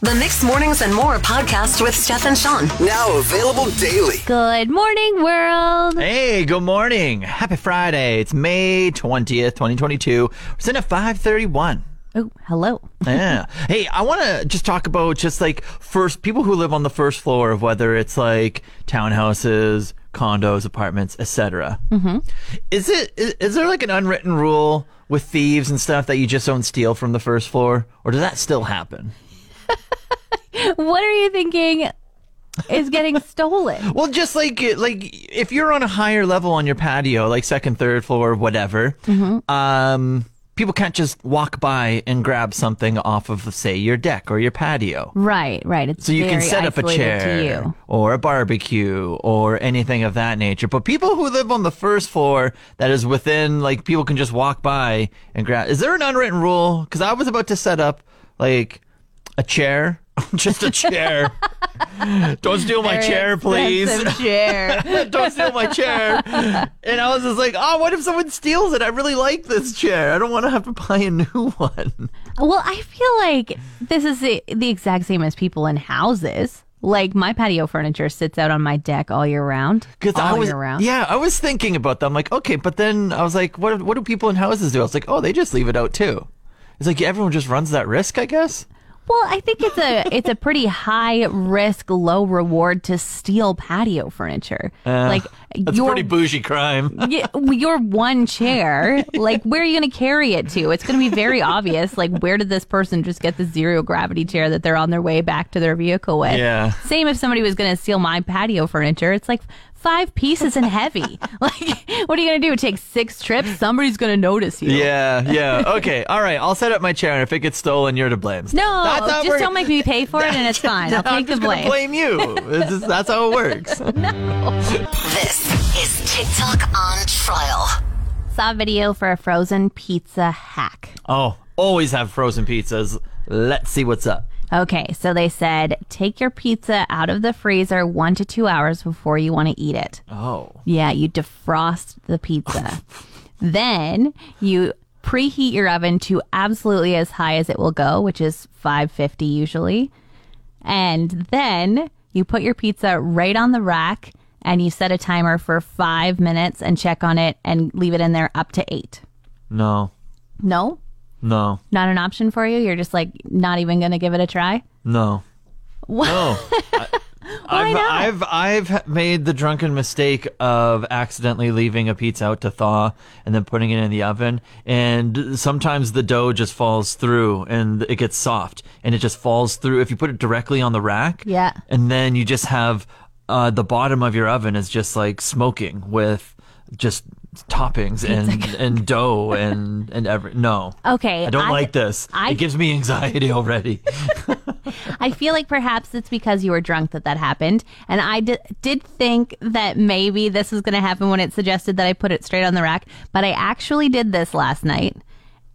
The Mixed Mornings and More podcast with Steph and Sean. Now available daily. Good morning, world. Hey, good morning. Happy Friday. It's May 20th, 2022. We're sitting at 531. Oh, hello. Yeah. hey, I want to just talk about just like first people who live on the first floor of whether it's like townhouses, condos, apartments, etc. Mm-hmm. Is it is, is there like an unwritten rule with thieves and stuff that you just don't steal from the first floor, or does that still happen? What are you thinking is getting stolen? Well, just like like if you're on a higher level on your patio, like second, third floor, whatever, um, people can't just walk by and grab something off of, say, your deck or your patio. Right, right. It's So you can set up a chair or a barbecue or anything of that nature. But people who live on the first floor that is within, like, people can just walk by and grab. Is there an unwritten rule? Because I was about to set up, like, a chair. just a chair. Don't steal my Very chair, please. expensive chair. Don't steal my chair. And I was just like, oh, what if someone steals it? I really like this chair. I don't want to have to buy a new one. well, I feel like this is the, the exact same as people in houses. Like my patio furniture sits out on my deck all year round. Because all I was, year round. yeah, I was thinking about that. I'm like, okay, but then I was like, what? What do people in houses do? I was like, oh, they just leave it out too. It's like everyone just runs that risk, I guess. Well, I think it's a it's a pretty high risk, low reward to steal patio furniture. Uh, like That's your pretty bougie crime. your one chair, like where are you going to carry it to? It's going to be very obvious. Like where did this person just get the zero gravity chair that they're on their way back to their vehicle with? Yeah. Same if somebody was going to steal my patio furniture. It's like five pieces and heavy. like what are you going to do? Take six trips? Somebody's going to notice you. yeah, yeah. Okay, all right. I'll set up my chair, and if it gets stolen, you're to blame. No, That's how just we're- don't make me pay for it, and it's fine. I'll I'm take the just gonna blame. blame you. It's just- that's how it works. No. This is TikTok on trial. Saw a video for a frozen pizza hack. oh, always have frozen pizzas. Let's see what's up. Okay, so they said take your pizza out of the freezer one to two hours before you want to eat it. Oh, Yeah, you defrost the pizza. then you preheat your oven to absolutely as high as it will go, which is 550 usually. And then you put your pizza right on the rack and you set a timer for five minutes and check on it and leave it in there up to eight. no, No? No, Not an option for you? You're just like not even going to give it a try? no. What? No. I've, not? I've I've made the drunken mistake of accidentally leaving a pizza out to thaw and then putting it in the oven, and sometimes the dough just falls through and it gets soft, and it just falls through if you put it directly on the rack. Yeah. and then you just have uh, the bottom of your oven is just like smoking with just toppings and and dough and and every no. Okay. I don't like this. I- it gives me anxiety already. I feel like perhaps it's because you were drunk that that happened. And I did, did think that maybe this was going to happen when it suggested that I put it straight on the rack. But I actually did this last night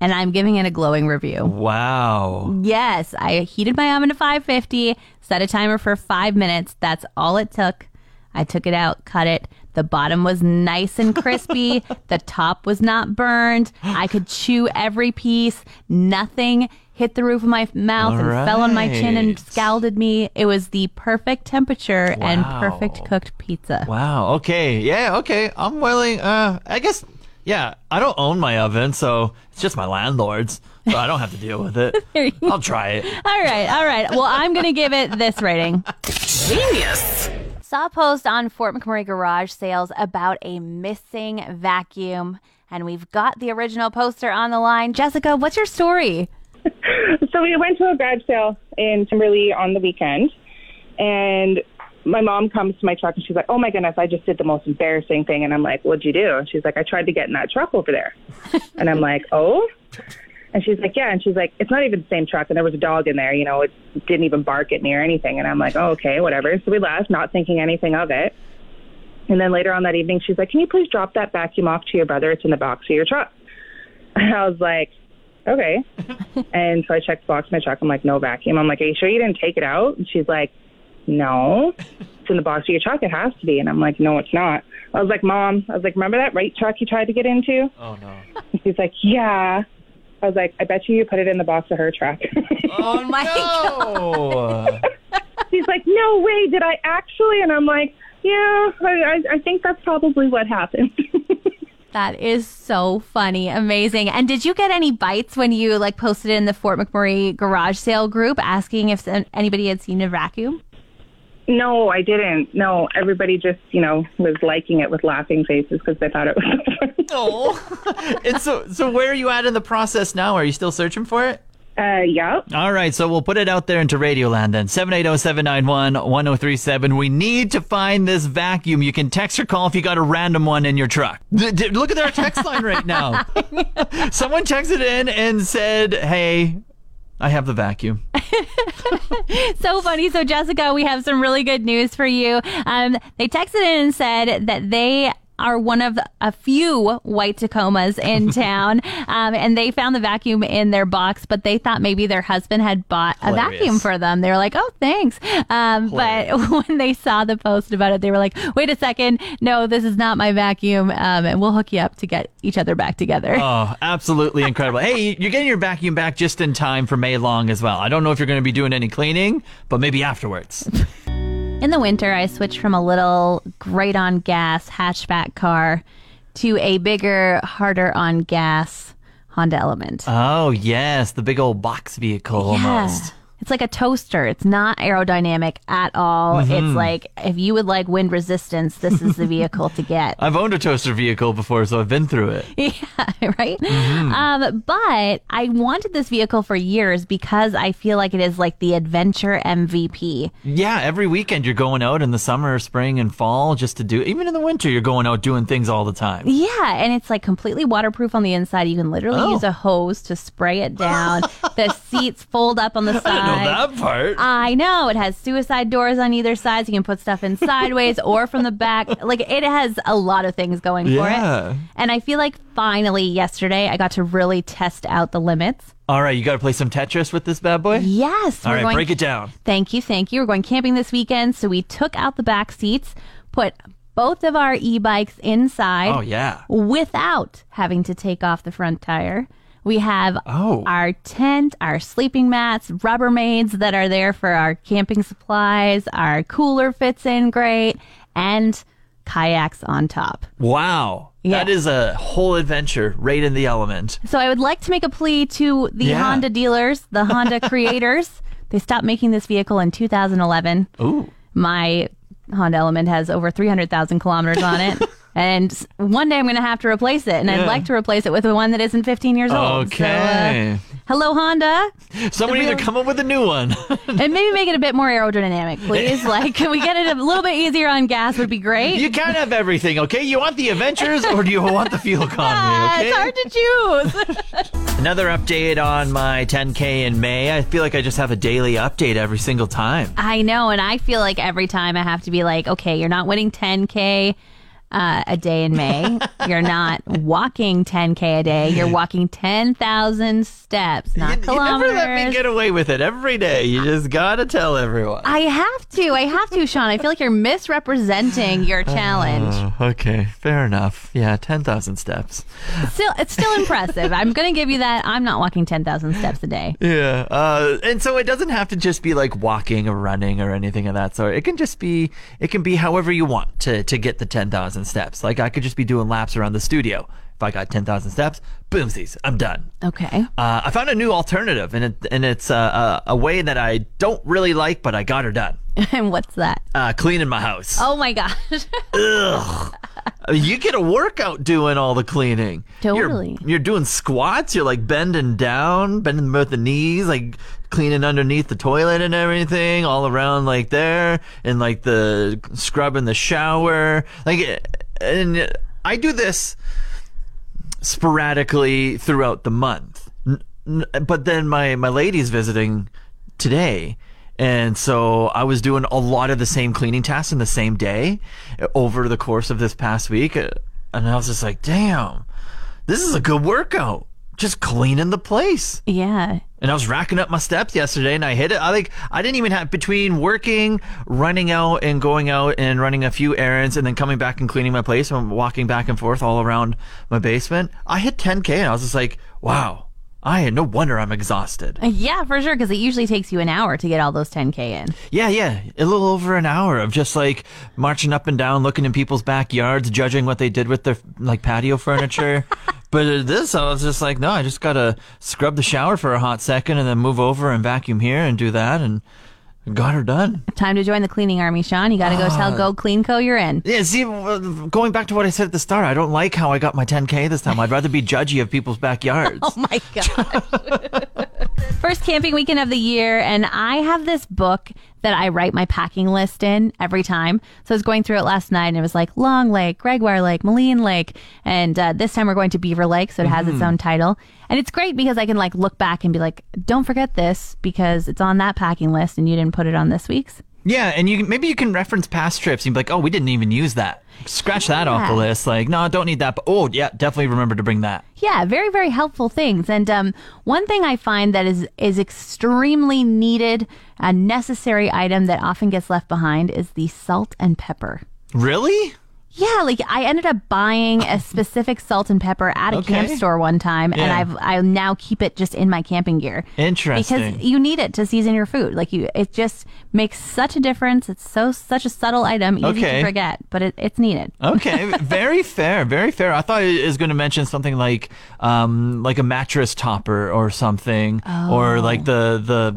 and I'm giving it a glowing review. wow. Yes, I heated my oven to 550, set a timer for five minutes. That's all it took. I took it out, cut it. The bottom was nice and crispy. the top was not burned. I could chew every piece. Nothing hit the roof of my mouth and All fell on my chin and scalded me. It was the perfect temperature and perfect cooked pizza. Wow. Okay. Yeah. Okay. I'm willing. Uh, I guess. Yeah. I don't own my oven, so it's just my landlord's. So I don't have to deal with it. I'll try it. All right, all right. Well, I'm going to give it this rating. Genius. Saw a post on Fort McMurray Garage Sales about a missing vacuum, and we've got the original poster on the line. Jessica, what's your story? So we went to a garage sale in Timberlea on the weekend, and my mom comes to my truck and she's like, "Oh my goodness, I just did the most embarrassing thing." And I'm like, "What'd you do?" And she's like, "I tried to get in that truck over there." and I'm like, "Oh." And she's like, yeah. And she's like, it's not even the same truck. And there was a dog in there, you know, it didn't even bark at me or anything. And I'm like, oh, okay, whatever. So we left, not thinking anything of it. And then later on that evening, she's like, can you please drop that vacuum off to your brother? It's in the box of your truck. And I was like, okay. and so I checked the box of my truck. I'm like, no vacuum. I'm like, are you sure you didn't take it out? And she's like, no, it's in the box of your truck. It has to be. And I'm like, no, it's not. I was like, mom, I was like, remember that right truck you tried to get into? Oh no. And she's like, yeah. I was like, I bet you you put it in the box of her truck. Oh my god. She's like, no way, did I actually? And I'm like, yeah, I, I, I think that's probably what happened. That is so funny. Amazing. And did you get any bites when you like posted it in the Fort McMurray garage sale group asking if anybody had seen a vacuum? No, I didn't. No, everybody just, you know, was liking it with laughing faces because they thought it was oh. and so, so where are you at in the process now? Are you still searching for it? Uh, yeah. All right, so we'll put it out there into Radioland then. 780-791-1037. We need to find this vacuum. You can text or call if you got a random one in your truck. D- d- look at our text line right now. Someone texted in and said, hey, I have the vacuum. so funny. So, Jessica, we have some really good news for you. Um, they texted in and said that they are one of a few white Tacomas in town, um, and they found the vacuum in their box, but they thought maybe their husband had bought a Hilarious. vacuum for them. They were like, "Oh, thanks," um, but when they saw the post about it, they were like, "Wait a second, no, this is not my vacuum," um, and we'll hook you up to get each other back together. Oh, absolutely incredible. hey, you're getting your vacuum back just in time for May Long as well. I don't know if you're going to be doing any cleaning, but maybe afterwards. In the winter, I switched from a little great on gas hatchback car to a bigger, harder on gas Honda Element. oh, yes, the big old box vehicle almost. It's like a toaster. It's not aerodynamic at all. Mm-hmm. It's like if you would like wind resistance, this is the vehicle to get. I've owned a toaster vehicle before, so I've been through it. yeah, right? Mm-hmm. Um, but I wanted this vehicle for years because I feel like it is like the adventure MVP. Yeah, every weekend you're going out in the summer, spring, and fall just to do. Even in the winter, you're going out doing things all the time. Yeah, and it's like completely waterproof on the inside. You can literally Oh. use a hose to spray it down. the seats fold up on the side. Know that part. I know it has suicide doors on either side, so you can put stuff in sideways or from the back. Like it has a lot of things going for Yeah. it. And I feel like finally yesterday I got to really test out the limits. all right, you got to play some Tetris with this bad boy. Yes, All we're right, going. break it down. Thank you, thank you. We're going camping this weekend, so we took out the back seats, put both of our e-bikes inside. Oh yeah. without having to take off the front tire. We have Oh. our tent, our sleeping mats, Rubbermaids that are there for our camping supplies. Our cooler fits in great, and kayaks on top. Wow. Yeah. That is a whole adventure right in the element. So I would like to make a plea to the Yeah. Honda dealers, the Honda creators. They stopped making this vehicle in 2011. Ooh. My Honda Element has over 300,000 kilometers on it. And one day I'm going to have to replace it, and Yeah. I'd like to replace it with the one that isn't 15 years old. So, uh, Okay. hello, Honda. Someone the either come up with a new one. and maybe make it a bit more aerodynamic, please. Like, can we get it a little bit easier on gas? Would be great. you can't have everything, okay? You want the adventures or do you want the fuel Ah, economy, It's hard to choose. Another update on my 10K in May. I feel like I just have a daily update every single time. I know, and I feel like every time I have to be like, okay, you're not winning 10k uh, a day in May. you're not walking 10k a day. You're walking 10,000 steps, not You, you kilometers. never let me get away with it every day. You just gotta tell everyone. I have to. I have to, Sean. I feel like you're misrepresenting your challenge. Oh, okay, fair enough. Yeah, 10,000 steps. Still, it's still impressive. I'm going to give you that. I'm not walking 10,000 steps a day. Yeah. Uh, and so it doesn't have to just be like walking or running or anything of that sort. It can just be, it can be however you want to, to get the 10,000 steps. Like I could just be doing laps around the studio. If I got 10,000 steps, boomsies, I'm done. Okay. Uh, I found a new alternative, and it and it's uh, a, a way that I don't really like, but I got her done. and what's that? Uh, cleaning my house. Oh my gosh. Ugh. You get a workout doing all the cleaning. You're- Totally. You're, doing squats. You're like bending down, bending both the knees, like cleaning underneath the toilet and everything, all around like there, and like the scrubbing the shower. Like, and I do this sporadically throughout the month. But then my my lady's visiting today. And so I was doing a lot of the same cleaning tasks in the same day over the course of this past week. And I was just like, damn, this is a good workout. Just cleaning the place. yeah. And I was racking up my steps yesterday and I hit it. I like I didn't even have between working, running out and going out and running a few errands and then coming back and cleaning my place and walking back and forth all around my basement. I hit 10k and I was just like, wow. I no wonder I'm exhausted. Yeah, for sure, because it usually takes you an hour to get all those 10K in. Yeah, yeah, a little over an hour of just like marching up and down, looking in people's backyards, judging what they did with their like patio furniture. but uh, this, I was just like, no, I just gotta scrub the shower for a hot second and then move over and vacuum here and do that and got her done. Time to join the cleaning army, Sean. You got to go tell ah. Go Clean Co. you're in. Yeah, see, going back to what I said at the start, I don't like how I got my 10K this time. I'd rather be judgy of people's backyards. Oh my gosh. First camping weekend of the year, and I have this book that I write my packing list in every time. So I was going through it last night, and it was like Long Lake, Gregoire Lake, Moline Lake, and uh, this time we're going to Beaver Lake, so it has its own title. And it's great because I can like look back and be like, don't forget this because it's on that packing list, and you didn't put it on this week's. Yeah, and you maybe you can reference past trips and be like, oh, we didn't even use that. Scratch that off the Yeah. list. Like, no, I don't need that. But oh, yeah, definitely remember to bring that. Yeah, very very helpful things. And um, one thing I find that is is extremely needed, a necessary item that often gets left behind is the salt and pepper. Really? Yeah, like I ended up buying a specific salt and pepper at a Okay. camp store one time, and I've I now keep it just in my camping gear. Interesting. Because you need it to season your food. Like you, it just makes such a difference. It's so such a subtle item, easy Okay. to forget, but it, it's needed. Okay, very fair, very fair. I thought it was going to mention something like, um, like a mattress topper or something, or Oh. like the the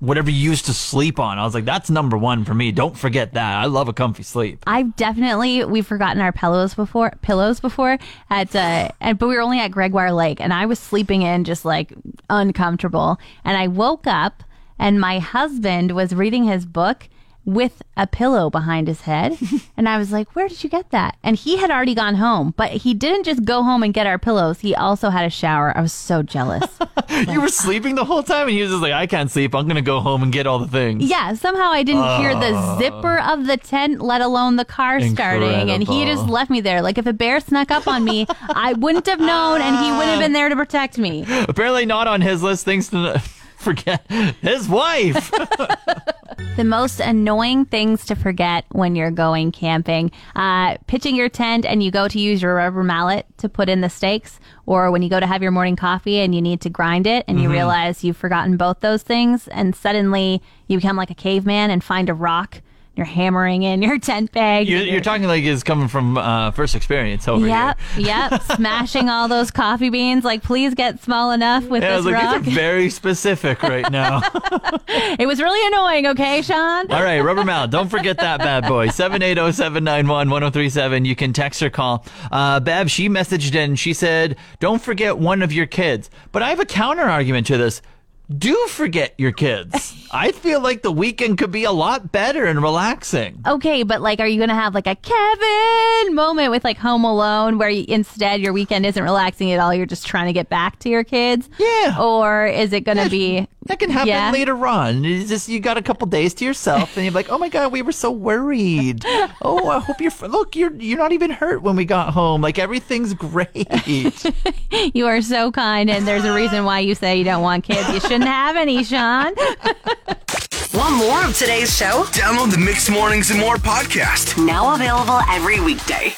whatever you used to sleep on. I was like, that's number one for me. Don't forget that. I love a comfy sleep. I've definitely we've forgotten our pillows before pillows before at uh and but we were only at Gregoire Lake and I was sleeping in just like uncomfortable and I woke up and my husband was reading his book with a pillow behind his head and I was like where did you get that and he had already gone home but he didn't just go home and get our pillows he also had a shower I was so jealous You were sleeping the whole time, and he was just like, I can't sleep. I'm going to go home and get all the things. Yeah, somehow I didn't hear the ah. zipper of the tent, let alone the car starting. And he just left me there. Like if a bear snuck up on me, I wouldn't have known and he wouldn't have been there to protect me. Apparently, not on his list. Things to forget his wife. The most annoying things to forget when you're going camping. Uh, pitching your tent and you go to use your rubber mallet to put in the stakes, or when you go to have your morning coffee and you need to grind it and you realize you've forgotten both those things, and suddenly you become like a caveman and find a rock. You're hammering in your tent peg. you're, you're talking like it's coming from uh, first experience over Yep, here. yep. yep. Smashing all those coffee beans. Like, please get small enough with Yeah, this was like, rock. these are very specific right now. it was really annoying, okay, Sean? All right, Rubber Mallet. Don't forget that bad boy. 780-791-1037. You can text or call. Uh, Bab, she messaged in. She said, don't forget one of your kids. But I have a counter argument to this. Do forget your kids. I feel like the weekend could be a lot better and relaxing. Okay, but like, are you going to have like a Kevin moment with like Home Alone where you, instead your weekend isn't relaxing at all? You're just trying to get back to your kids? Yeah. Or is it going to be. That can happen Yeah. later on. It's just you got a couple days to yourself, and you're like, "Oh my god, we were so worried. Oh, I hope you're look. You're you're not even hurt when we got home. Like everything's great." You are so kind, and there's a reason why you say you don't want kids. You shouldn't have any, Sean. Want more of today's show? Download the Mixed Mornings and More podcast. Now available every weekday.